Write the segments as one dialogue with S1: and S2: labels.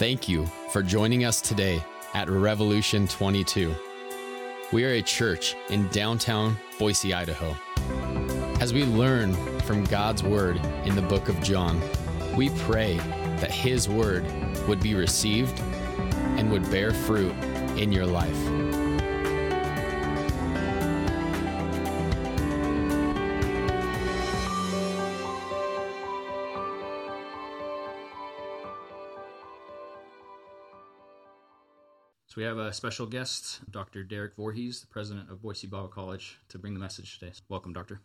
S1: Thank you for joining us today at Revolution 22. We are a church in downtown Boise, Idaho. As we learn from God's Word in the book of John, we pray that His Word would be received and would bear fruit in your life.
S2: Special guest, Dr. Derek Voorhees, the president of Boise Bible College, to bring the message today. Welcome, Doctor.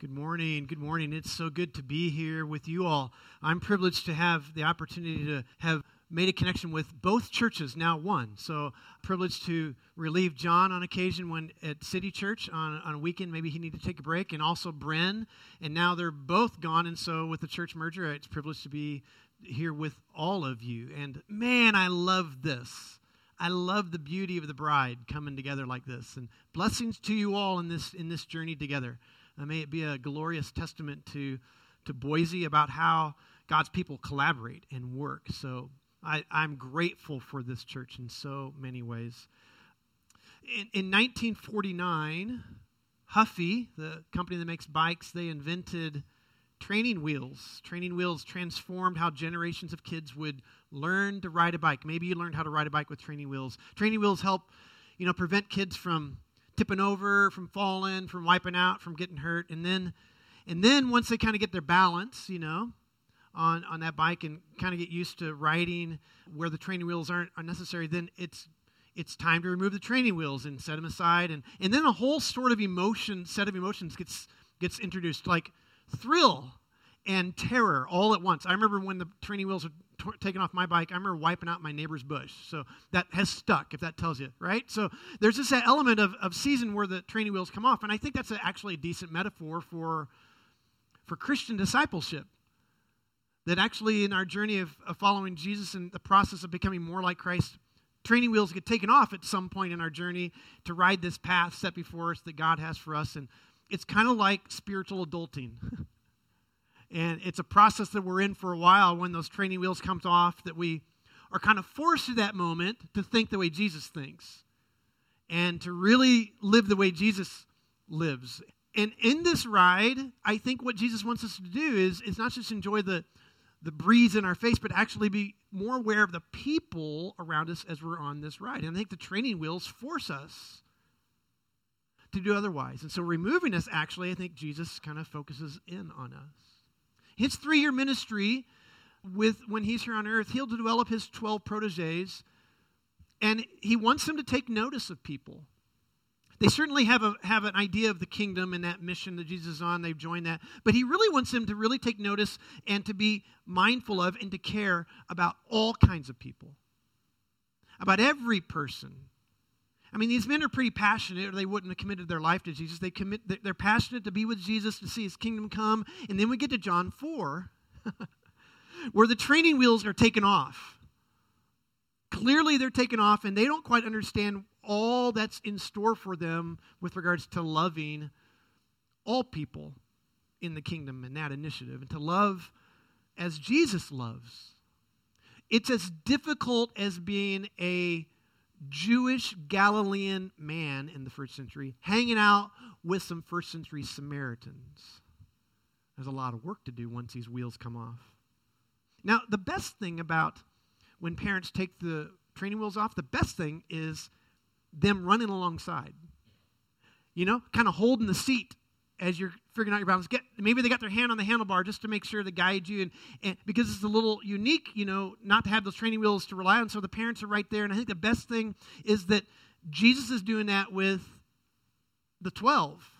S3: Good morning. Good morning. It's so good to be here with you all. I'm privileged to have the opportunity to have made a connection with both churches, now one. So, privileged to relieve John on occasion when at City Church on, on a weekend, maybe he needed to take a break, and also Bren. And now they're both gone. And so, with the church merger, it's privileged to be here with all of you. And man, I love this. I love the beauty of the bride coming together like this. And blessings to you all in this in this journey together. Uh, may it be a glorious testament to to Boise about how God's people collaborate and work. So I, I'm grateful for this church in so many ways. In, in 1949, Huffy, the company that makes bikes, they invented training wheels. Training wheels transformed how generations of kids would learn to ride a bike. Maybe you learned how to ride a bike with training wheels. Training wheels help, you know, prevent kids from tipping over, from falling, from wiping out, from getting hurt. And then and then once they kind of get their balance, you know, on, on that bike and kind of get used to riding where the training wheels aren't are necessary, then it's it's time to remove the training wheels and set them aside. And, and then a whole sort of emotion, set of emotions gets gets introduced, like thrill and terror all at once. I remember when the training wheels were t- taken off my bike, I remember wiping out my neighbor's bush. So that has stuck, if that tells you, right? So there's this element of, of season where the training wheels come off. And I think that's a, actually a decent metaphor for, for Christian discipleship. That actually, in our journey of, of following Jesus and the process of becoming more like Christ, training wheels get taken off at some point in our journey to ride this path set before us that God has for us. And it's kind of like spiritual adulting. and it's a process that we're in for a while when those training wheels comes off that we are kind of forced to that moment to think the way Jesus thinks and to really live the way Jesus lives. And in this ride, I think what Jesus wants us to do is, is not just enjoy the, the breeze in our face, but actually be more aware of the people around us as we're on this ride. And I think the training wheels force us to do otherwise. And so removing us, actually, I think Jesus kind of focuses in on us. His three year ministry, with when he's here on earth, he'll develop his 12 proteges, and he wants them to take notice of people. They certainly have, a, have an idea of the kingdom and that mission that Jesus is on. They've joined that. But he really wants them to really take notice and to be mindful of and to care about all kinds of people, about every person. I mean, these men are pretty passionate, or they wouldn't have committed their life to Jesus. They commit, they're passionate to be with Jesus, to see his kingdom come. And then we get to John 4, where the training wheels are taken off. Clearly, they're taken off, and they don't quite understand all that's in store for them with regards to loving all people in the kingdom and that initiative, and to love as Jesus loves. It's as difficult as being a Jewish Galilean man in the first century hanging out with some first century Samaritans. There's a lot of work to do once these wheels come off. Now, the best thing about when parents take the training wheels off, the best thing is them running alongside. You know, kind of holding the seat as you're figuring out your balance. Get maybe they got their hand on the handlebar just to make sure to guide you, and, and because it's a little unique, you know, not to have those training wheels to rely on. So the parents are right there, and I think the best thing is that Jesus is doing that with the twelve,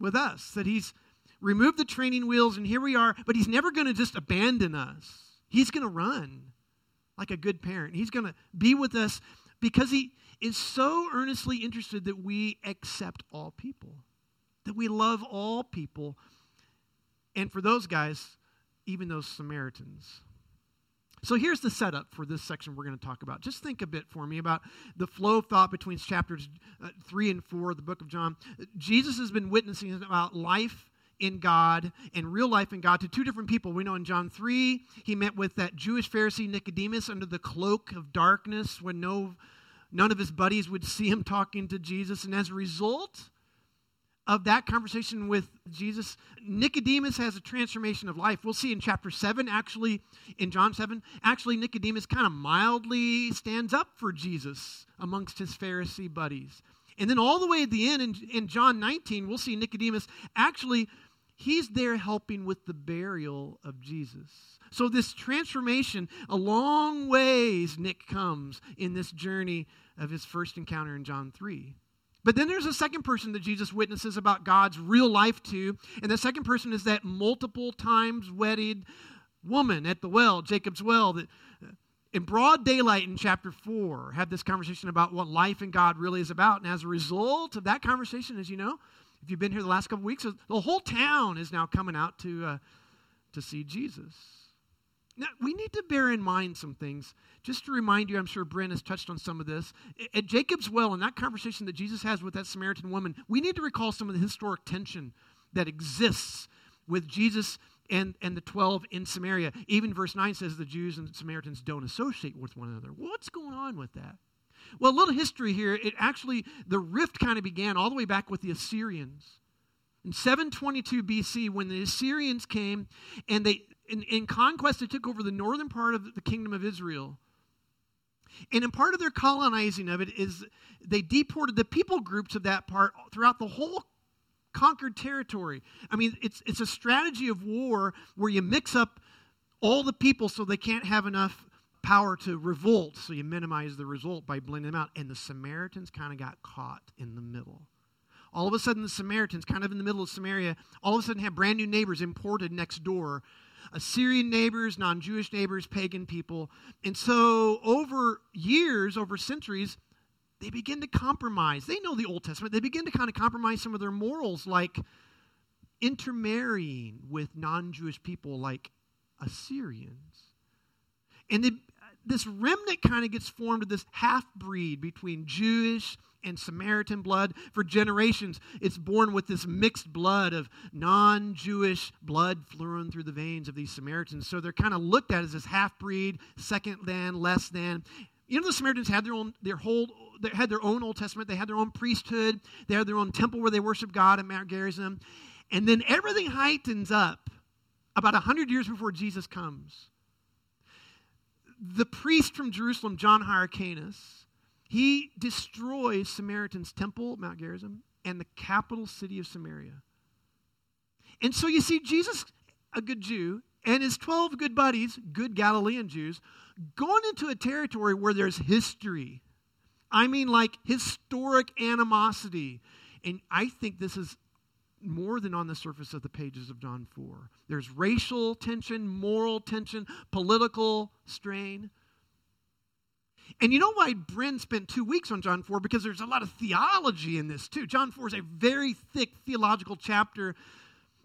S3: with us. That He's removed the training wheels, and here we are. But He's never going to just abandon us. He's going to run like a good parent. He's going to be with us because He is so earnestly interested that we accept all people that we love all people. And for those guys, even those Samaritans. So here's the setup for this section we're going to talk about. Just think a bit for me about the flow of thought between chapters uh, 3 and 4 of the book of John. Jesus has been witnessing about life in God and real life in God to two different people. We know in John 3, he met with that Jewish Pharisee Nicodemus under the cloak of darkness when no none of his buddies would see him talking to Jesus and as a result of that conversation with Jesus, Nicodemus has a transformation of life. We'll see in chapter 7, actually, in John 7, actually, Nicodemus kind of mildly stands up for Jesus amongst his Pharisee buddies. And then all the way at the end in, in John 19, we'll see Nicodemus actually, he's there helping with the burial of Jesus. So, this transformation, a long ways Nick comes in this journey of his first encounter in John 3. But then there's a second person that Jesus witnesses about God's real life to. And the second person is that multiple times wedded woman at the well, Jacob's well, that uh, in broad daylight in chapter 4 had this conversation about what life in God really is about. And as a result of that conversation, as you know, if you've been here the last couple weeks, the whole town is now coming out to, uh, to see Jesus. Now, we need to bear in mind some things. Just to remind you, I'm sure Brent has touched on some of this. At Jacob's well, in that conversation that Jesus has with that Samaritan woman, we need to recall some of the historic tension that exists with Jesus and, and the 12 in Samaria. Even verse 9 says the Jews and Samaritans don't associate with one another. What's going on with that? Well, a little history here. It actually, the rift kind of began all the way back with the Assyrians. In 722 BC, when the Assyrians came and they, in, in conquest, they took over the northern part of the kingdom of Israel. And in part of their colonizing of it is they deported the people groups of that part throughout the whole conquered territory. I mean, it's, it's a strategy of war where you mix up all the people so they can't have enough power to revolt, so you minimize the result by blending them out. And the Samaritans kind of got caught in the middle. All of a sudden, the Samaritans, kind of in the middle of Samaria, all of a sudden have brand new neighbors imported next door Assyrian neighbors, non Jewish neighbors, pagan people. And so, over years, over centuries, they begin to compromise. They know the Old Testament. They begin to kind of compromise some of their morals, like intermarrying with non Jewish people, like Assyrians. And this remnant kind of gets formed of this half breed between Jewish and Samaritan blood. For generations, it's born with this mixed blood of non Jewish blood flowing through the veins of these Samaritans. So they're kind of looked at as this half breed, second than, less than. You know, the Samaritans had their own, their whole, they had their own Old Testament. They had their own priesthood. They had their own temple where they worshiped God at Mount Gerizim. And then everything heightens up about 100 years before Jesus comes. The priest from Jerusalem, John Hyrcanus, he destroys Samaritan's temple, Mount Gerizim, and the capital city of Samaria. And so you see Jesus, a good Jew, and his 12 good buddies, good Galilean Jews, going into a territory where there's history. I mean, like historic animosity. And I think this is more than on the surface of the pages of John 4. There's racial tension, moral tension, political strain. And you know why Bryn spent two weeks on John 4? Because there's a lot of theology in this too. John 4 is a very thick theological chapter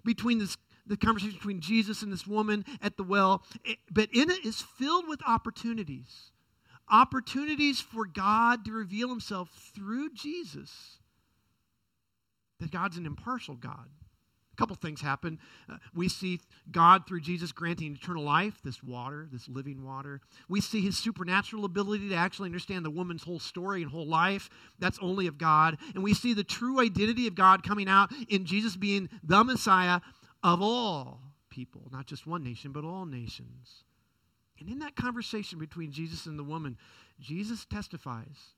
S3: between this the conversation between Jesus and this woman at the well. But in it is filled with opportunities. Opportunities for God to reveal himself through Jesus. That God's an impartial God A couple things happen. Uh, we see God through Jesus granting eternal life, this water, this living water. We see his supernatural ability to actually understand the woman's whole story and whole life. That's only of God. And we see the true identity of God coming out in Jesus being the Messiah of all people, not just one nation, but all nations. And in that conversation between Jesus and the woman, Jesus testifies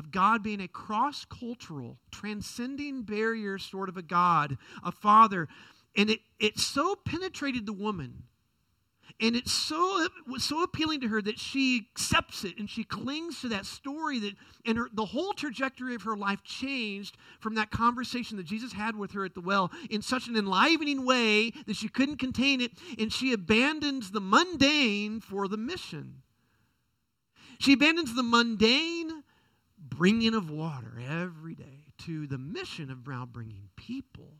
S3: of God being a cross cultural, transcending barrier sort of a God, a father. And it, it so penetrated the woman. And it's so it was so appealing to her that she accepts it and she clings to that story that and her, the whole trajectory of her life changed from that conversation that Jesus had with her at the well in such an enlivening way that she couldn't contain it and she abandons the mundane for the mission. She abandons the mundane bringing of water every day to the mission of now bringing people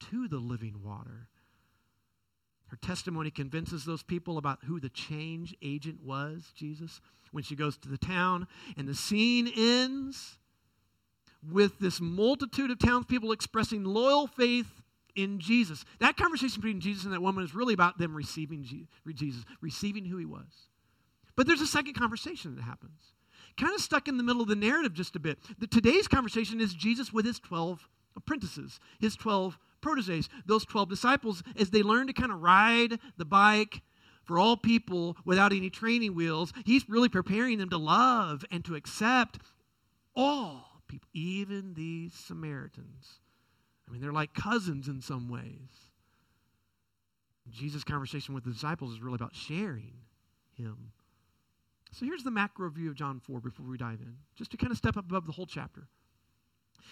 S3: to the living water. Her testimony convinces those people about who the change agent was, Jesus, when she goes to the town. And the scene ends with this multitude of townspeople expressing loyal faith in Jesus. That conversation between Jesus and that woman is really about them receiving Jesus, receiving who he was. But there's a second conversation that happens. Kind of stuck in the middle of the narrative just a bit. The, today's conversation is Jesus with his 12 apprentices, his 12 proteges, those 12 disciples, as they learn to kind of ride the bike for all people without any training wheels. He's really preparing them to love and to accept all people, even these Samaritans. I mean, they're like cousins in some ways. Jesus' conversation with the disciples is really about sharing him. So here's the macro view of John 4 before we dive in, just to kind of step up above the whole chapter.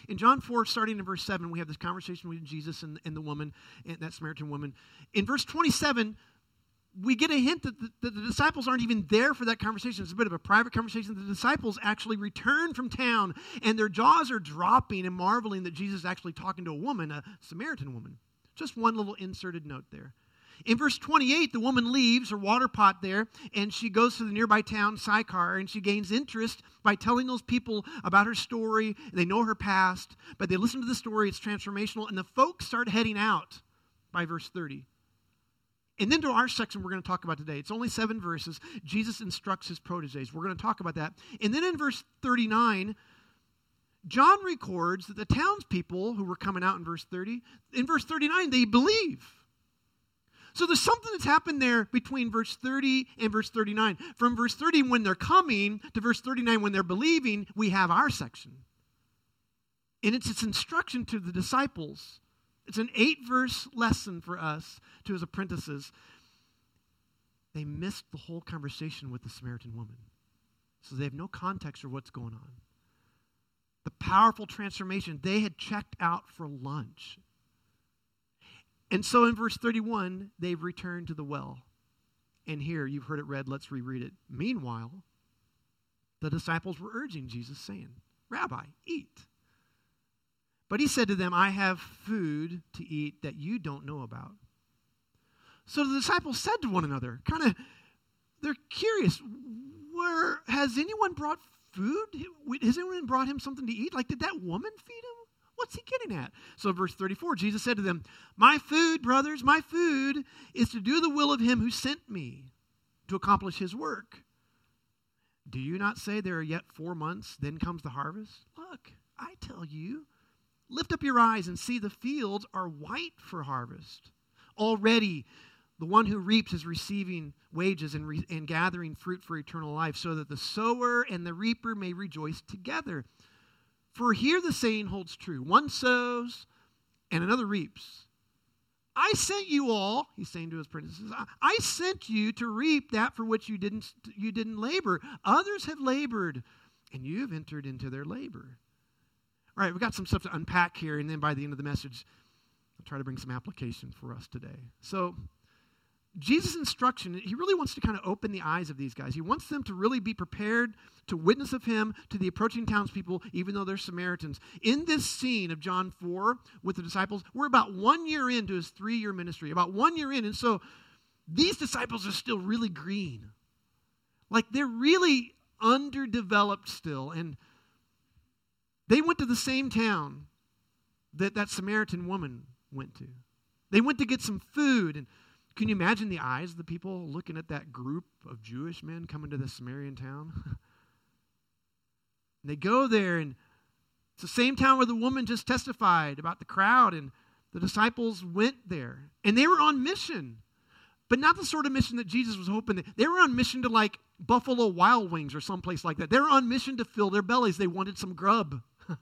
S3: In John 4, starting in verse 7, we have this conversation with Jesus and, and the woman, and that Samaritan woman. In verse 27, we get a hint that the, that the, disciples aren't even there for that conversation. It's a bit of a private conversation. The disciples actually return from town, and their jaws are dropping and marveling that Jesus is actually talking to a woman, a Samaritan woman. Just one little inserted note there. In verse 28, the woman leaves her water pot there and she goes to the nearby town, Sychar, and she gains interest by telling those people about her story. They know her past, but they listen to the story, it's transformational, and the folks start heading out by verse 30. And then to our section we're going to talk about today. It's only seven verses. Jesus instructs his proteges. We're going to talk about that. And then in verse 39, John records that the townspeople who were coming out in verse 30, in verse 39, they believe. So there's something that's happened there between verse 30 and verse 39. From verse 30 when they're coming to verse 39 when they're believing, we have our section. And it's its instruction to the disciples. It's an eight verse lesson for us to his apprentices. They missed the whole conversation with the Samaritan woman. So they have no context for what's going on. The powerful transformation, they had checked out for lunch. And so in verse 31, they've returned to the well. And here, you've heard it read, let's reread it. Meanwhile, the disciples were urging Jesus, saying, Rabbi, eat. But he said to them, I have food to eat that you don't know about. So the disciples said to one another, kind of, they're curious, where has anyone brought food? Has anyone brought him something to eat? Like, did that woman feed him? What's he getting at? So, verse 34, Jesus said to them, My food, brothers, my food is to do the will of him who sent me to accomplish his work. Do you not say there are yet four months, then comes the harvest? Look, I tell you, lift up your eyes and see the fields are white for harvest. Already, the one who reaps is receiving wages and, re- and gathering fruit for eternal life, so that the sower and the reaper may rejoice together. For here the saying holds true one sows and another reaps. I sent you all, he's saying to his apprentices, I sent you to reap that for which you didn't, you didn't labor. Others have labored, and you have entered into their labor. All right, we've got some stuff to unpack here, and then by the end of the message, I'll try to bring some application for us today. So, Jesus' instruction, he really wants to kind of open the eyes of these guys. He wants them to really be prepared to witness of him to the approaching townspeople, even though they're Samaritans. In this scene of John 4 with the disciples, we're about one year into his three year ministry, about one year in. And so these disciples are still really green. Like they're really underdeveloped still. And they went to the same town that that Samaritan woman went to. They went to get some food and can you imagine the eyes of the people looking at that group of Jewish men coming to the Samaritan town? and they go there, and it's the same town where the woman just testified about the crowd, and the disciples went there. And they were on mission, but not the sort of mission that Jesus was hoping. That, they were on mission to like Buffalo Wild Wings or someplace like that. They were on mission to fill their bellies. They wanted some grub.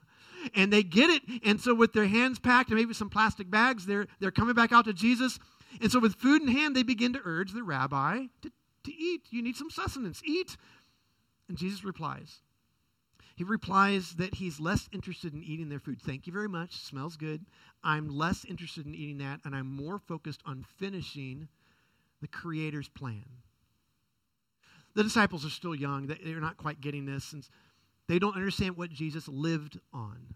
S3: and they get it. And so, with their hands packed and maybe some plastic bags, they're, they're coming back out to Jesus and so, with food in hand, they begin to urge the rabbi to, to eat. You need some sustenance. Eat. And Jesus replies. He replies that he's less interested in eating their food. Thank you very much. Smells good. I'm less interested in eating that, and I'm more focused on finishing the Creator's plan. The disciples are still young. They're not quite getting this, and they don't understand what Jesus lived on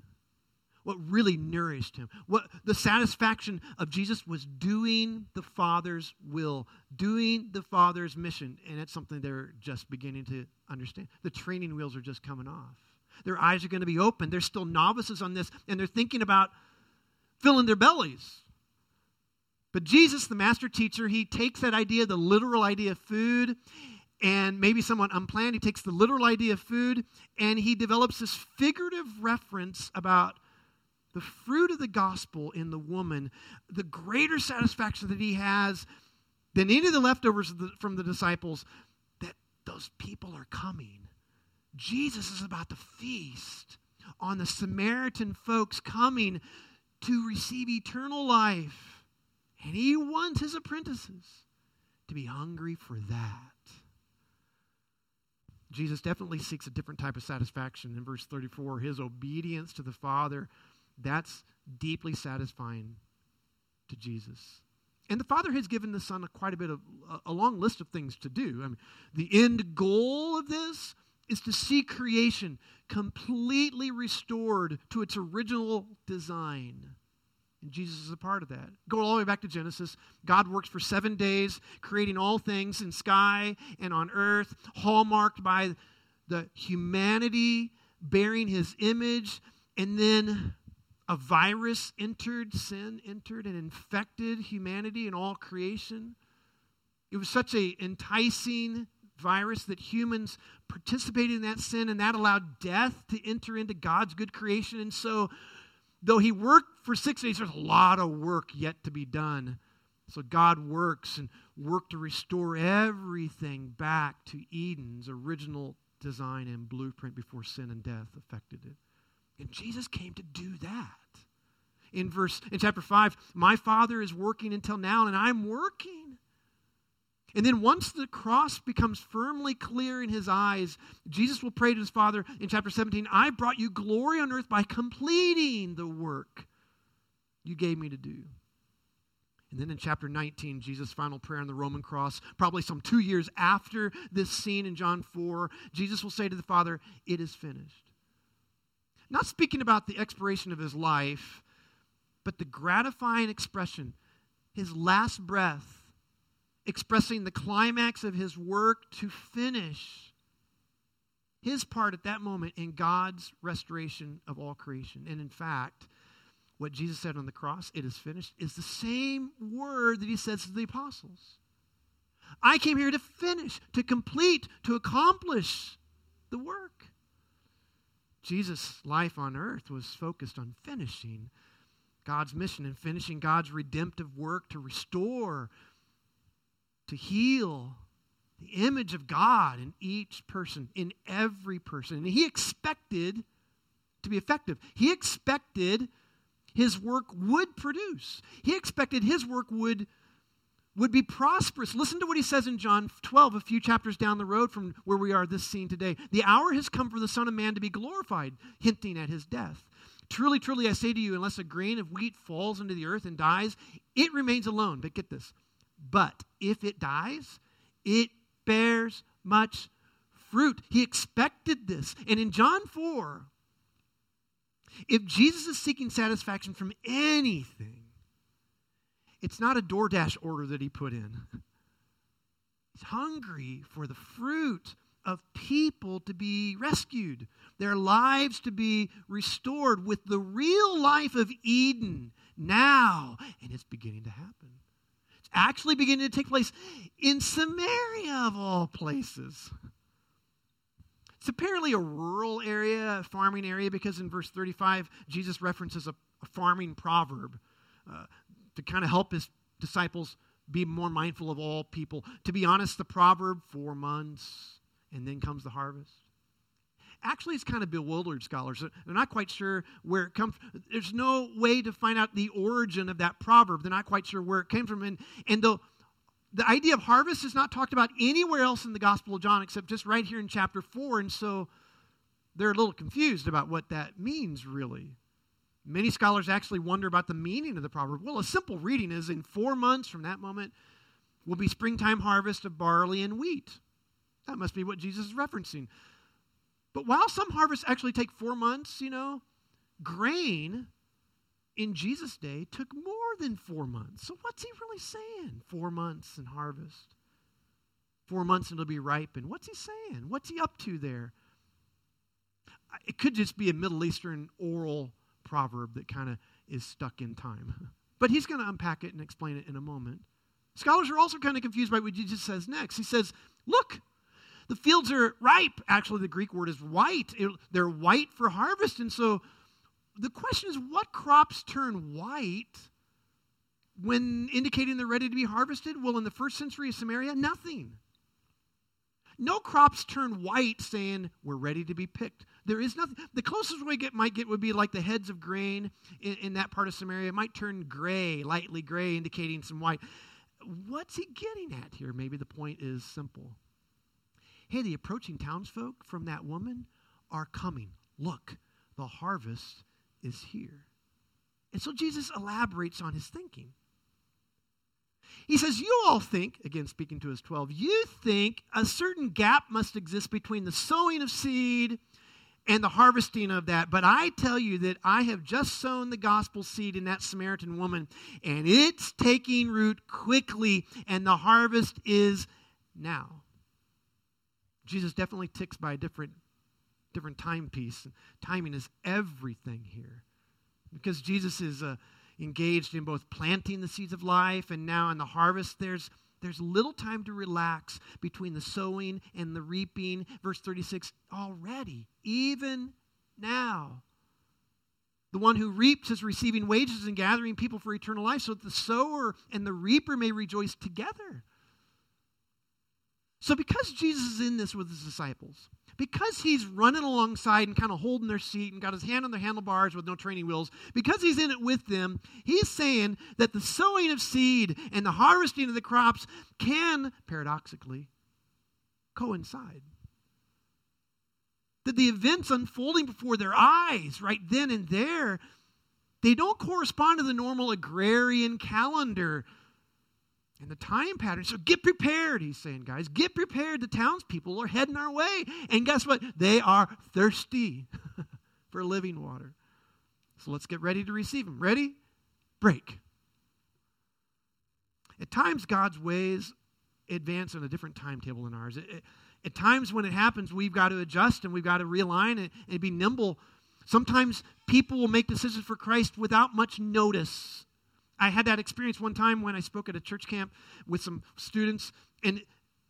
S3: what really nourished him. What the satisfaction of Jesus was doing the Father's will, doing the Father's mission, and it's something they're just beginning to understand. The training wheels are just coming off. Their eyes are going to be open. They're still novices on this, and they're thinking about filling their bellies. But Jesus, the master teacher, he takes that idea, the literal idea of food, and maybe somewhat unplanned, he takes the literal idea of food and he develops this figurative reference about the fruit of the gospel in the woman, the greater satisfaction that he has than any of the leftovers from the disciples, that those people are coming. Jesus is about to feast on the Samaritan folks coming to receive eternal life. And he wants his apprentices to be hungry for that. Jesus definitely seeks a different type of satisfaction. In verse 34, his obedience to the Father, that's deeply satisfying to Jesus. And the Father has given the Son a quite a bit of a long list of things to do. I mean, the end goal of this is to see creation completely restored to its original design. And Jesus is a part of that. Go all the way back to Genesis. God works for seven days, creating all things in sky and on earth, hallmarked by the humanity bearing his image. And then a virus entered, sin entered, and infected humanity and all creation. It was such an enticing virus that humans participated in that sin, and that allowed death to enter into God's good creation. And so though he worked for six days, there's a lot of work yet to be done. So God works and worked to restore everything back to Eden's original design and blueprint before sin and death affected it. And Jesus came to do that. In verse in chapter 5, my father is working until now and I'm working. And then once the cross becomes firmly clear in his eyes, Jesus will pray to his Father in chapter 17 I brought you glory on earth by completing the work you gave me to do. And then in chapter 19, Jesus' final prayer on the Roman cross, probably some two years after this scene in John 4, Jesus will say to the Father, It is finished. Not speaking about the expiration of his life, but the gratifying expression, his last breath expressing the climax of his work to finish his part at that moment in God's restoration of all creation. And in fact, what Jesus said on the cross, it is finished, is the same word that he says to the apostles. I came here to finish, to complete, to accomplish the work. Jesus' life on earth was focused on finishing God's mission and finishing God's redemptive work to restore to heal the image of God in each person, in every person. And he expected to be effective. He expected his work would produce. He expected his work would would be prosperous. Listen to what he says in John 12, a few chapters down the road from where we are this scene today. The hour has come for the Son of Man to be glorified, hinting at his death. Truly, truly, I say to you, unless a grain of wheat falls into the earth and dies, it remains alone. But get this but if it dies, it bears much fruit. He expected this. And in John 4, if Jesus is seeking satisfaction from anything, it's not a DoorDash order that he put in. He's hungry for the fruit of people to be rescued, their lives to be restored with the real life of Eden now. And it's beginning to happen It's actually beginning to take place in Samaria, of all places. It's apparently a rural area, a farming area, because in verse 35, Jesus references a, a farming proverb uh, to kind of help his disciples be more mindful of all people. To be honest, the proverb, four months, and then comes the harvest actually it's kind of bewildered scholars. They're not quite sure where it comes from. There's no way to find out the origin of that proverb. They're not quite sure where it came from. And, and the, the idea of harvest is not talked about anywhere else in the Gospel of John except just right here in chapter 4. And so they're a little confused about what that means, really. Many scholars actually wonder about the meaning of the proverb. Well, a simple reading is in four months from that moment will be springtime harvest of barley and wheat. That must be what Jesus is referencing. But while some harvests actually take four months, you know, grain in Jesus' day took more than four months. So what's he really saying? Four months and harvest. Four months and it'll be ripened. What's he saying? What's he up to there? It could just be a Middle Eastern oral proverb that kind of is stuck in time. But he's going to unpack it and explain it in a moment. Scholars are also kind of confused by what Jesus says next. He says, Look, the fields are ripe. Actually, the Greek word is white. It, they're white for harvest. And so the question is what crops turn white when indicating they're ready to be harvested? Well, in the first century of Samaria, nothing. No crops turn white saying we're ready to be picked. There is nothing. The closest we get might get would be like the heads of grain in, in that part of Samaria. It might turn gray, lightly gray, indicating some white. What's he getting at here? Maybe the point is simple. Hey, the approaching townsfolk from that woman are coming. Look, the harvest is here. And so Jesus elaborates on his thinking. He says, You all think, again speaking to his 12, you think a certain gap must exist between the sowing of seed and the harvesting of that. But I tell you that I have just sown the gospel seed in that Samaritan woman, and it's taking root quickly, and the harvest is now. Jesus definitely ticks by a different, different timepiece. Timing is everything here. Because Jesus is uh, engaged in both planting the seeds of life and now in the harvest, there's, there's little time to relax between the sowing and the reaping. Verse 36 already, even now. The one who reaps is receiving wages and gathering people for eternal life so that the sower and the reaper may rejoice together. So, because Jesus is in this with his disciples, because he's running alongside and kind of holding their seat and got his hand on their handlebars with no training wheels, because he's in it with them, he's saying that the sowing of seed and the harvesting of the crops can, paradoxically, coincide. That the events unfolding before their eyes, right then and there, they don't correspond to the normal agrarian calendar and the time pattern. So get prepared, he's saying, guys. Get prepared. The townspeople are heading our way. And guess what? They are thirsty for living water. So let's get ready to receive them. Ready? Break. At times, God's ways advance on a different timetable than ours. It, it, at times, when it happens, we've got to adjust and we've got to realign and, and be nimble. Sometimes people will make decisions for Christ without much notice. I had that experience one time when I spoke at a church camp with some students, and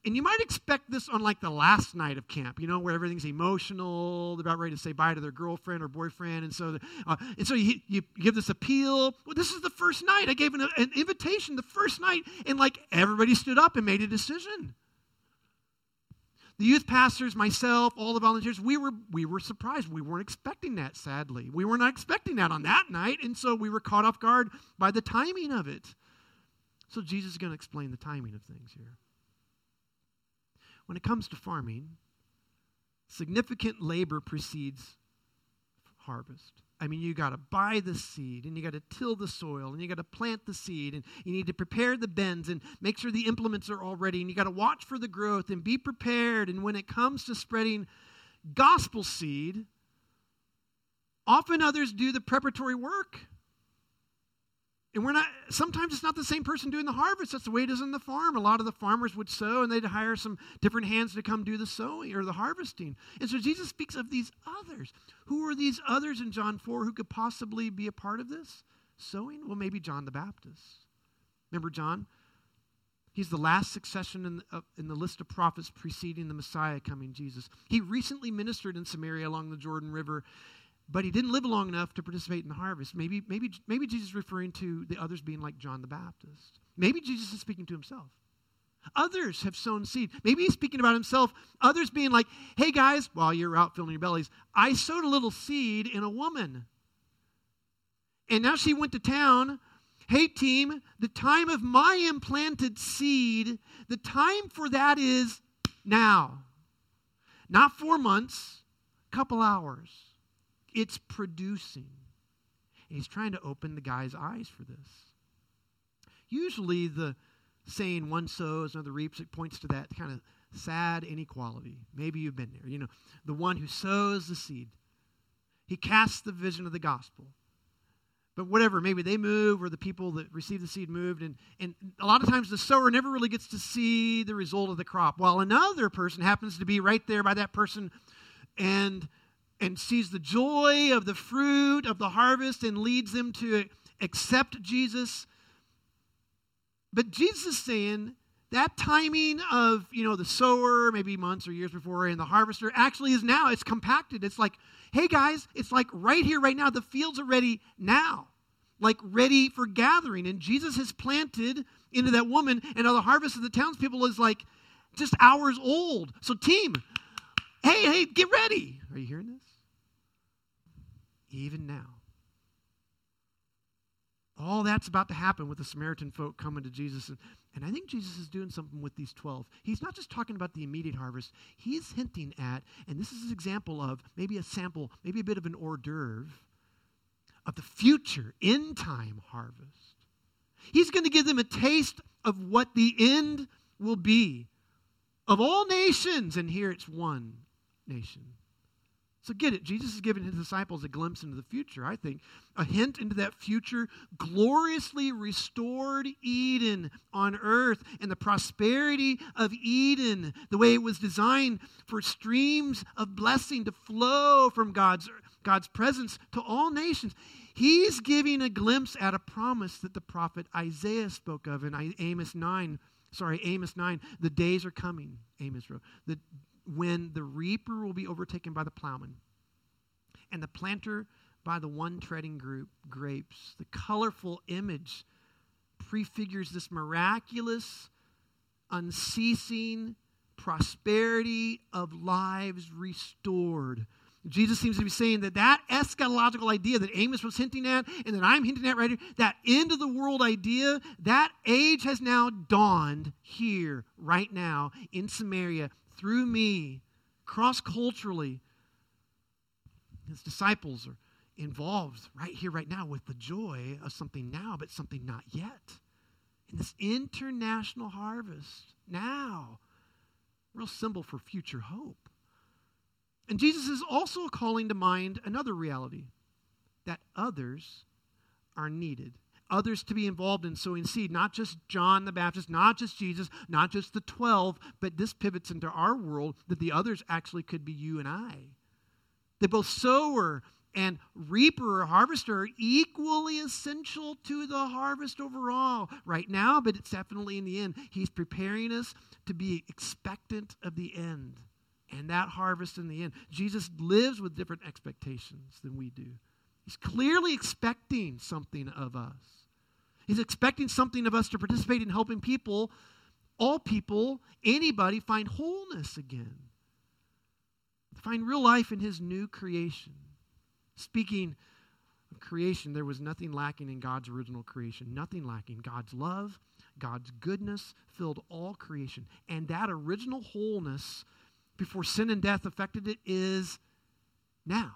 S3: and you might expect this on like the last night of camp, you know, where everything's emotional, they're about ready to say bye to their girlfriend or boyfriend, and so uh, and so you, you give this appeal. Well, this is the first night. I gave an, an invitation the first night, and like everybody stood up and made a decision the youth pastors, myself, all the volunteers, we were, we were surprised. We weren't expecting that, sadly. We were not expecting that on that night, and so we were caught off guard by the timing of it. So Jesus is going to explain the timing of things here. When it comes to farming, significant labor precedes harvest. I mean, you got to buy the seed and you got to till the soil and you got to plant the seed and you need to prepare the bends and make sure the implements are all ready and you got to watch for the growth and be prepared. And when it comes to spreading gospel seed, often others do the preparatory work. And we're not, sometimes it's not the same person doing the harvest. That's the way it is in the farm. A lot of the farmers would sow and they'd hire some different hands to come do the sowing or the harvesting. And so Jesus speaks of these others. Who are these others in John 4 who could possibly be a part of this sowing? Well, maybe John the Baptist. Remember John? He's the last succession in the, uh, in the list of prophets preceding the Messiah coming, Jesus. He recently ministered in Samaria along the Jordan River, but he didn't live long enough to participate in the harvest. Maybe, maybe, maybe Jesus is referring to the others being like John the Baptist. Maybe Jesus is speaking to himself. Others have sown seed. Maybe he's speaking about himself. Others being like, hey guys, while you're out filling your bellies, I sowed a little seed in a woman. And now she went to town. Hey, team, the time of my implanted seed, the time for that is now. Not four months, a couple hours it's producing. And he's trying to open the guy's eyes for this. Usually, the saying one sows, another reaps, it points to that kind of sad inequality. Maybe you've been there. You know, the one who sows the seed, he casts the vision of the gospel. But whatever, maybe they move or the people that receive the seed moved. And, and a lot of times the sower never really gets to see the result of the crop, while another person happens to be right there by that person and and sees the joy of the fruit of the harvest and leads them to accept Jesus. But Jesus is saying that timing of, you know, the sower, maybe months or years before, and the harvester actually is now. It's compacted. It's like, hey guys, it's like right here, right now. The fields are ready now, like ready for gathering. And Jesus has planted into that woman, and now the harvest of the townspeople is like just hours old. So, team, hey, hey, get ready. Are you hearing this? Even now. All that's about to happen with the Samaritan folk coming to Jesus. And, and I think Jesus is doing something with these 12. He's not just talking about the immediate harvest, he's hinting at, and this is an example of maybe a sample, maybe a bit of an hors d'oeuvre of the future end time harvest. He's going to give them a taste of what the end will be of all nations. And here it's one nation. So get it. Jesus is giving his disciples a glimpse into the future, I think, a hint into that future gloriously restored Eden on earth and the prosperity of Eden, the way it was designed for streams of blessing to flow from God's, God's presence to all nations. He's giving a glimpse at a promise that the prophet Isaiah spoke of in Amos 9. Sorry, Amos 9. The days are coming, Amos wrote. The when the reaper will be overtaken by the plowman and the planter by the one treading group, grapes. The colorful image prefigures this miraculous, unceasing prosperity of lives restored. Jesus seems to be saying that that eschatological idea that Amos was hinting at and that I'm hinting at right here, that end of the world idea, that age has now dawned here, right now, in Samaria, through me, cross culturally. His disciples are involved right here, right now, with the joy of something now, but something not yet. In this international harvest, now, real symbol for future hope. And Jesus is also calling to mind another reality that others are needed others to be involved in sowing seed, not just John the Baptist, not just Jesus, not just the 12, but this pivots into our world that the others actually could be you and I. That both sower and reaper or harvester are equally essential to the harvest overall right now, but it's definitely in the end. He's preparing us to be expectant of the end and that harvest in the end. Jesus lives with different expectations than we do. He's clearly expecting something of us. He's expecting something of us to participate in helping people, all people, anybody, find wholeness again. Find real life in His new creation. Speaking of creation, there was nothing lacking in God's original creation. Nothing lacking. God's love, God's goodness filled all creation. And that original wholeness before sin and death affected it is now.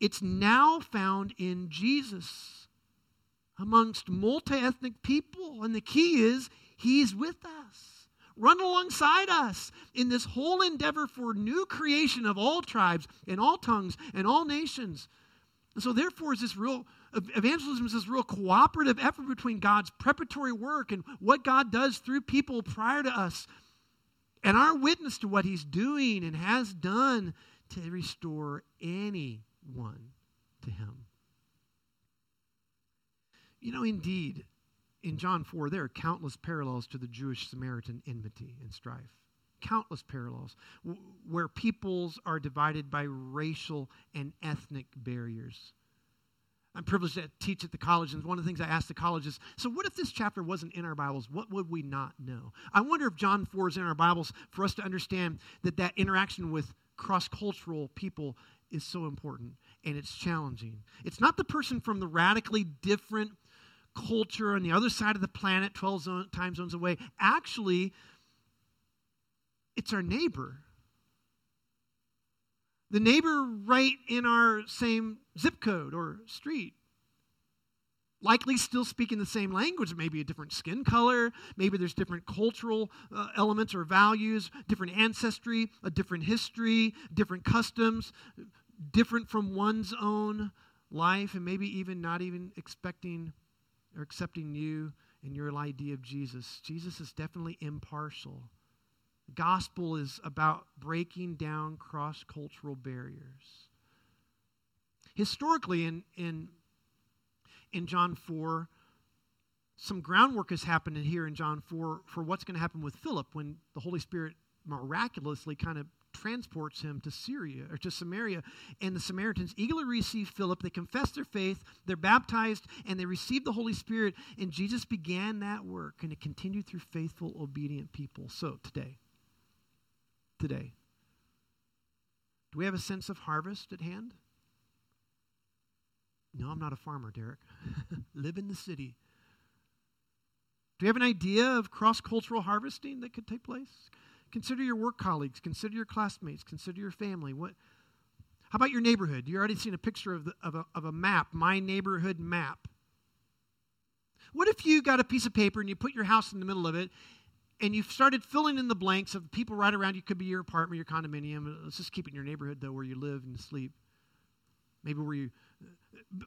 S3: It's now found in Jesus amongst multi ethnic people. And the key is, He's with us. Run alongside us in this whole endeavor for new creation of all tribes and all tongues and all nations. And so, therefore, is this real evangelism is this real cooperative effort between God's preparatory work and what God does through people prior to us and our witness to what He's doing and has done to restore anyone to him. You know, indeed, in John 4, there are countless parallels to the Jewish Samaritan enmity and strife. Countless parallels w- where peoples are divided by racial and ethnic barriers. I'm privileged to teach at the college, and one of the things I ask the colleges is so, what if this chapter wasn't in our Bibles? What would we not know? I wonder if John 4 is in our Bibles for us to understand that that interaction with cross cultural people is so important and it's challenging. It's not the person from the radically different culture on the other side of the planet, 12 zone, time zones away. Actually, it's our neighbor. The neighbor right in our same zip code or street likely still speaking the same language, maybe a different skin color, maybe there's different cultural uh, elements or values, different ancestry, a different history, different customs, different from one's own life, and maybe even not even expecting or accepting you and your idea of Jesus. Jesus is definitely impartial. The gospel is about breaking down cross cultural barriers. Historically, in, in in John 4, some groundwork has happened here in John 4 for what's going to happen with Philip when the Holy Spirit miraculously kind of transports him to Syria or to Samaria. And the Samaritans eagerly receive Philip. They confess their faith, they're baptized, and they receive the Holy Spirit. And Jesus began that work, and it continued through faithful, obedient people. So today, today, do we have a sense of harvest at hand? No, I'm not a farmer, Derek. Live in the city. Do you have an idea of cross cultural harvesting that could take place? Consider your work colleagues, consider your classmates, consider your family. What, how about your neighborhood? You already seen a picture of, the, of, a, of a map, my neighborhood map. What if you got a piece of paper and you put your house in the middle of it and you started filling in the blanks of people right around you? Could be your apartment, your condominium. Let's just keep it in your neighborhood, though, where you live and sleep. Maybe where you.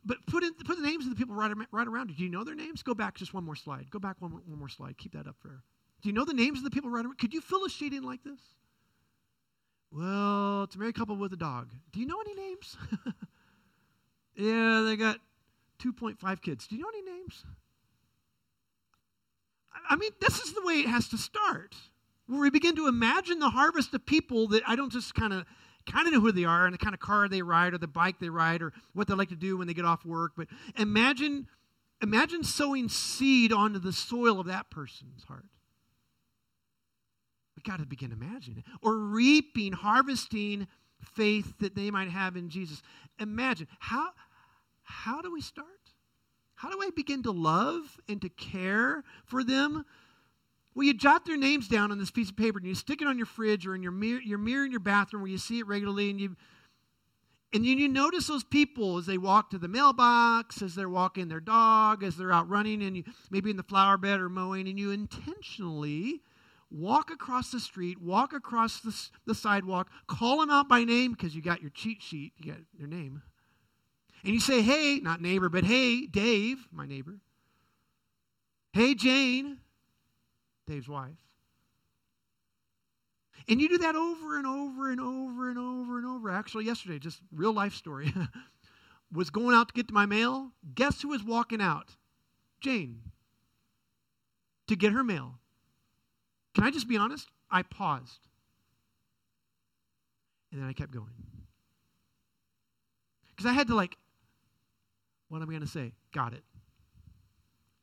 S3: But put in put the names of the people right, right around you. Do you know their names? Go back just one more slide. Go back one, one more slide. Keep that up there. Do you know the names of the people right around? Could you fill a sheet in like this? Well, it's a married couple with a dog. Do you know any names? yeah, they got 2.5 kids. Do you know any names? I mean, this is the way it has to start. Where we begin to imagine the harvest of people that I don't just kind of kind of know who they are and the kind of car they ride or the bike they ride or what they like to do when they get off work, but imagine imagine sowing seed onto the soil of that person's heart. We got to begin imagining it. Or reaping, harvesting faith that they might have in Jesus. Imagine how how do we start? How do I begin to love and to care for them? Well, you jot their names down on this piece of paper and you stick it on your fridge or in your mirror, your mirror in your bathroom where you see it regularly, and you and then you notice those people as they walk to the mailbox, as they're walking their dog, as they're out running, and you maybe in the flower bed or mowing, and you intentionally walk across the street, walk across the, the sidewalk, call them out by name because you got your cheat sheet, you got their name. And you say, hey, not neighbor, but hey, Dave, my neighbor. Hey, Jane, Dave's wife. And you do that over and over and over and over and over. Actually, yesterday, just real life story. was going out to get to my mail. Guess who was walking out? Jane. To get her mail. Can I just be honest? I paused. And then I kept going. Because I had to, like, what am I going to say? Got it.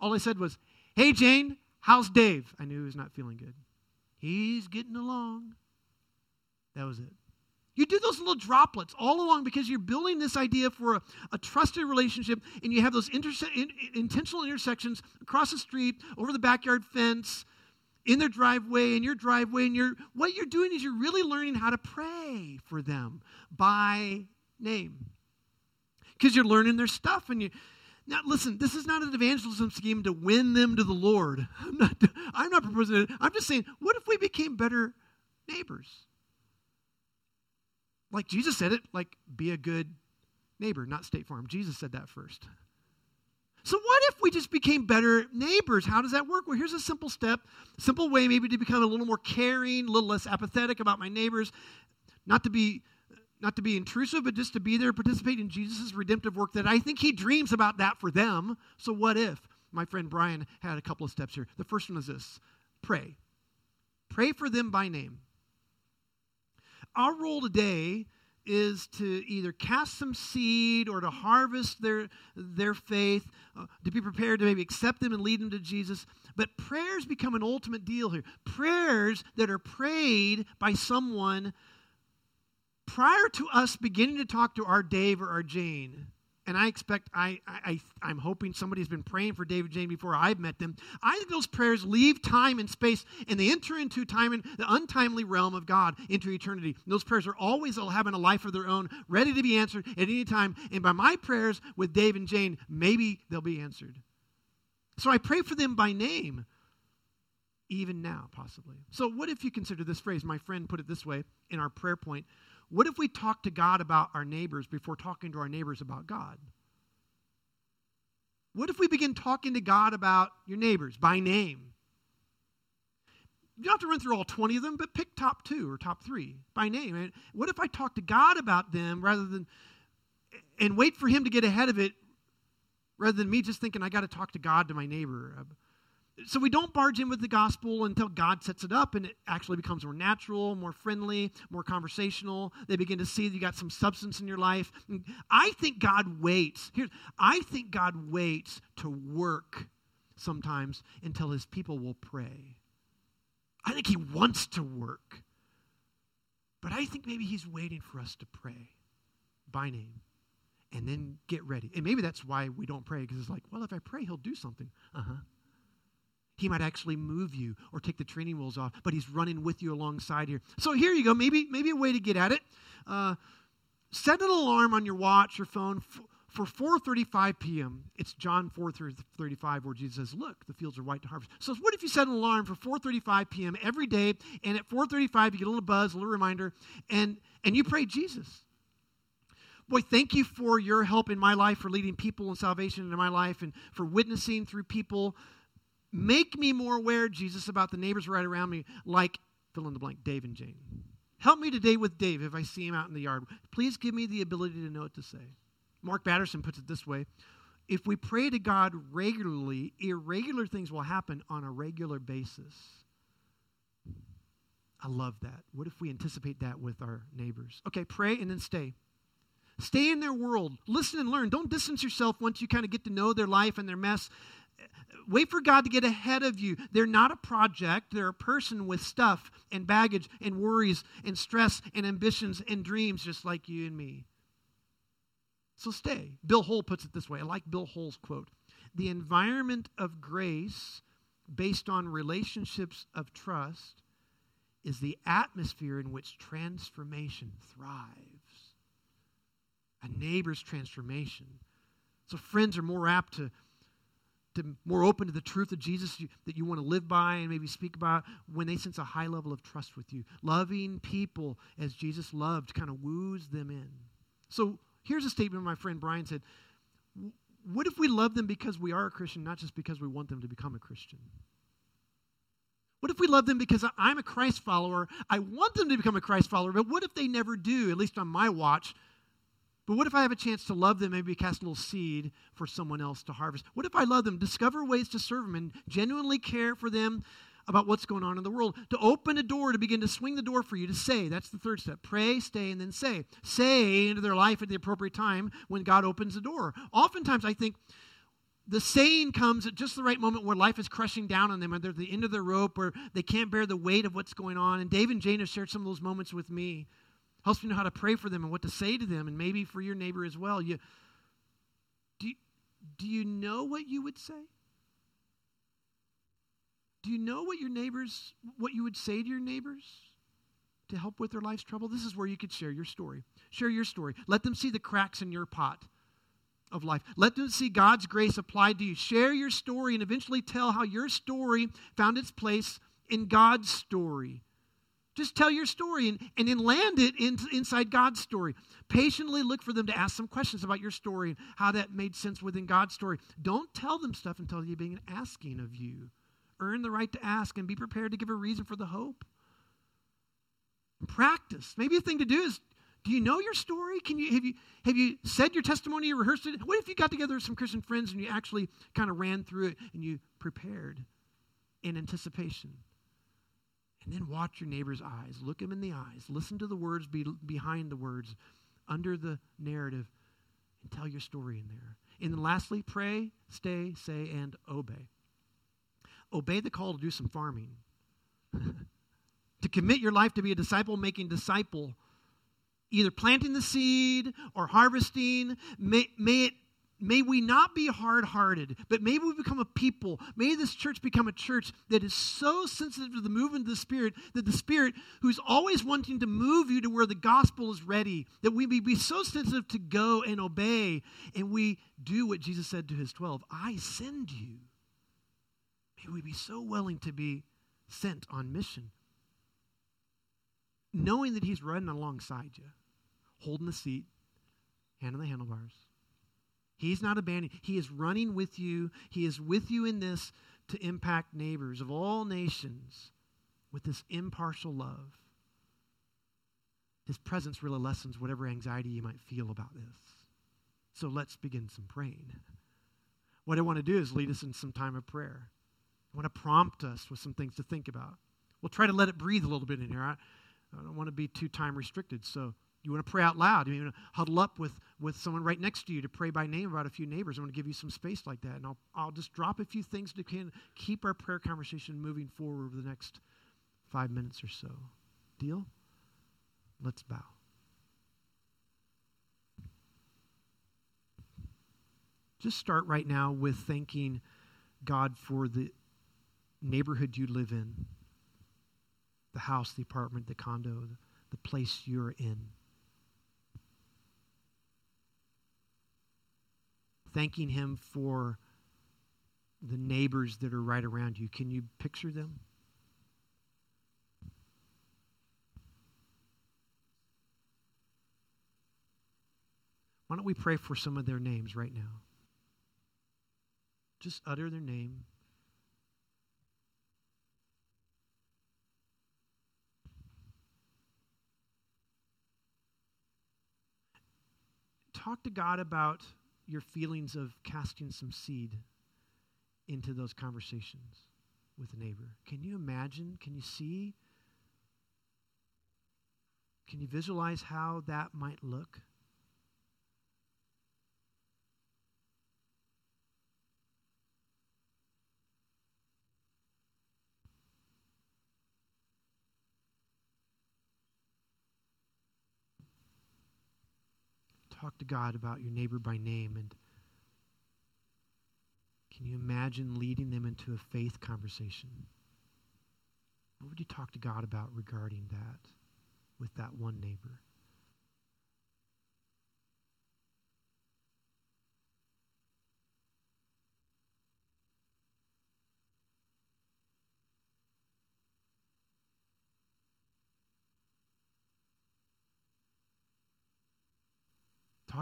S3: All I said was, Hey, Jane, how's Dave? I knew he was not feeling good. He's getting along. That was it. You do those little droplets all along because you're building this idea for a, a trusted relationship, and you have those interse- in, intentional intersections across the street, over the backyard fence, in their driveway, in your driveway, and you're what you're doing is you're really learning how to pray for them by name. Because you're learning their stuff and you now listen, this is not an evangelism scheme to win them to the Lord. I'm not I'm not proposing it. I'm just saying, what if we became better neighbors? Like Jesus said it, like be a good neighbor, not State Farm. Jesus said that first. So, what if we just became better neighbors? How does that work? Well, here's a simple step, simple way maybe to become a little more caring, a little less apathetic about my neighbors, not to be not to be intrusive, but just to be there, participate in Jesus' redemptive work that I think he dreams about that for them. So, what if? My friend Brian had a couple of steps here. The first one is this pray. Pray for them by name. Our role today is to either cast some seed or to harvest their, their faith, uh, to be prepared to maybe accept them and lead them to Jesus. But prayers become an ultimate deal here. Prayers that are prayed by someone prior to us beginning to talk to our Dave or our Jane and I expect, I, I, I'm hoping somebody's been praying for David Jane before I've met them. I think those prayers leave time and space and they enter into time in the untimely realm of God into eternity. And those prayers are always having a life of their own, ready to be answered at any time. And by my prayers with Dave and Jane, maybe they'll be answered. So I pray for them by name, even now, possibly. So, what if you consider this phrase? My friend put it this way in our prayer point what if we talk to God about our neighbors before talking to our neighbors about God? What if we begin talking to God about your neighbors by name? You don't have to run through all 20 of them, but pick top two or top three by name. What if I talk to God about them rather than and wait for Him to get ahead of it rather than me just thinking I got to talk to God to my neighbor. So we don't barge in with the gospel until God sets it up and it actually becomes more natural, more friendly, more conversational. They begin to see that you got some substance in your life. I think God waits. Here, I think God waits to work sometimes until his people will pray. I think he wants to work. But I think maybe he's waiting for us to pray by name and then get ready. And maybe that's why we don't pray because it's like, well, if I pray, he'll do something. Uh huh. He might actually move you or take the training wheels off, but he's running with you alongside here. So here you go. Maybe maybe a way to get at it. Uh, set an alarm on your watch or phone for 4.35 p.m. It's John 4.35 where Jesus says, look, the fields are white to harvest. So what if you set an alarm for 4.35 p.m. every day, and at 4.35 you get a little buzz, a little reminder, and, and you pray Jesus. Boy, thank you for your help in my life, for leading people in salvation into my life, and for witnessing through people Make me more aware, Jesus, about the neighbors right around me, like fill in the blank, Dave and Jane. Help me today with Dave if I see him out in the yard. Please give me the ability to know what to say. Mark Batterson puts it this way If we pray to God regularly, irregular things will happen on a regular basis. I love that. What if we anticipate that with our neighbors? Okay, pray and then stay. Stay in their world. Listen and learn. Don't distance yourself once you kind of get to know their life and their mess wait for God to get ahead of you. They're not a project, they're a person with stuff and baggage and worries and stress and ambitions and dreams, just like you and me. So stay. Bill Hull puts it this way I like Bill Hull's quote The environment of grace based on relationships of trust is the atmosphere in which transformation thrives. A neighbor's transformation. So friends are more apt to to more open to the truth of Jesus you, that you want to live by and maybe speak about when they sense a high level of trust with you. Loving people as Jesus loved kind of woos them in. So here's a statement my friend Brian said What if we love them because we are a Christian, not just because we want them to become a Christian? What if we love them because I'm a Christ follower? I want them to become a Christ follower, but what if they never do, at least on my watch? But what if I have a chance to love them, maybe cast a little seed for someone else to harvest? What if I love them, discover ways to serve them, and genuinely care for them about what's going on in the world? To open a door, to begin to swing the door for you, to say. That's the third step. Pray, stay, and then say. Say into their life at the appropriate time when God opens the door. Oftentimes, I think the saying comes at just the right moment where life is crushing down on them, or they're at the end of their rope, or they can't bear the weight of what's going on. And Dave and Jane have shared some of those moments with me helps me know how to pray for them and what to say to them, and maybe for your neighbor as well. You, do, do you know what you would say? Do you know what your neighbors, what you would say to your neighbors to help with their life's trouble? This is where you could share your story. Share your story. Let them see the cracks in your pot of life. Let them see God's grace applied to you. Share your story and eventually tell how your story found its place in God's story. Just tell your story and, and then land it in, inside God's story. Patiently look for them to ask some questions about your story and how that made sense within God's story. Don't tell them stuff until they begin asking of you. Earn the right to ask and be prepared to give a reason for the hope. Practice. Maybe a thing to do is do you know your story? Can you have you have you said your testimony, you rehearsed it? What if you got together with some Christian friends and you actually kind of ran through it and you prepared in anticipation? And then watch your neighbor's eyes. Look him in the eyes. Listen to the words be, behind the words, under the narrative, and tell your story in there. And then lastly, pray, stay, say, and obey. Obey the call to do some farming. to commit your life to be a disciple making disciple, either planting the seed or harvesting. May, may it May we not be hard hearted, but may we become a people. May this church become a church that is so sensitive to the movement of the Spirit that the Spirit, who's always wanting to move you to where the gospel is ready, that we be so sensitive to go and obey, and we do what Jesus said to his 12 I send you. May we be so willing to be sent on mission, knowing that he's running alongside you, holding the seat, hand on the handlebars He's not abandoning. He is running with you. He is with you in this to impact neighbors of all nations with this impartial love. His presence really lessens whatever anxiety you might feel about this. So let's begin some praying. what I want to do is lead us in some time of prayer. I want to prompt us with some things to think about. We'll try to let it breathe a little bit in here. I, I don't want to be too time restricted. So you want to pray out loud. You want to huddle up with, with someone right next to you to pray by name about a few neighbors. I'm going to give you some space like that. And I'll, I'll just drop a few things to can keep our prayer conversation moving forward over the next five minutes or so. Deal? Let's bow. Just start right now with thanking God for the neighborhood you live in, the house, the apartment, the condo, the place you're in. Thanking Him for the neighbors that are right around you. Can you picture them? Why don't we pray for some of their names right now? Just utter their name. Talk to God about your feelings of casting some seed into those conversations with a neighbor. Can you imagine? Can you see? Can you visualize how that might look? Talk to God about your neighbor by name and can you imagine leading them into a faith conversation? What would you talk to God about regarding that with that one neighbor?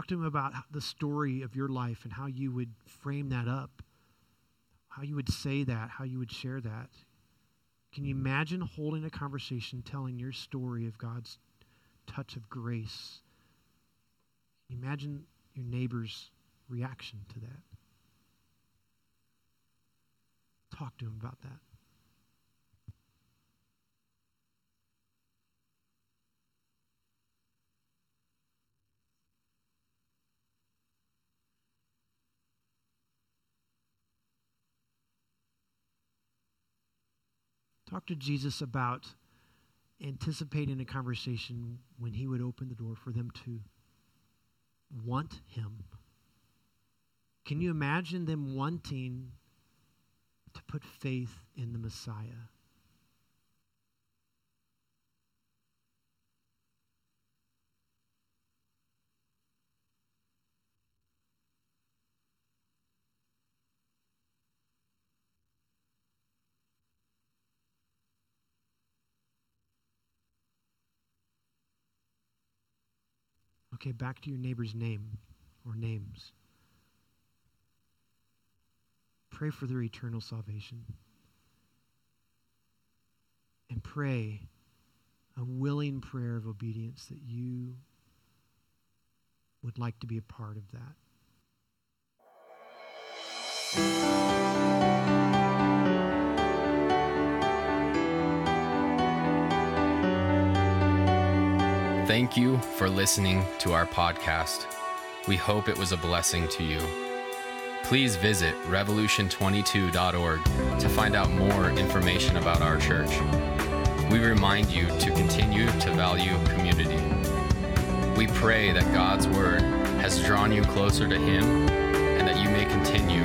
S3: Talk to him about the story of your life and how you would frame that up, how you would say that, how you would share that. Can you mm-hmm. imagine holding a conversation telling your story of God's touch of grace? Imagine your neighbor's reaction to that. Talk to him about that. Talk to Jesus about anticipating a conversation when he would open the door for them to want him. Can you imagine them wanting to put faith in the Messiah? Okay, back to your neighbor's name or names. Pray for their eternal salvation. And pray a willing prayer of obedience that you would like to be a part of that.
S1: Thank you for listening to our podcast. We hope it was a blessing to you. Please visit revolution22.org to find out more information about our church. We remind you to continue to value community. We pray that God's Word has drawn you closer to Him and that you may continue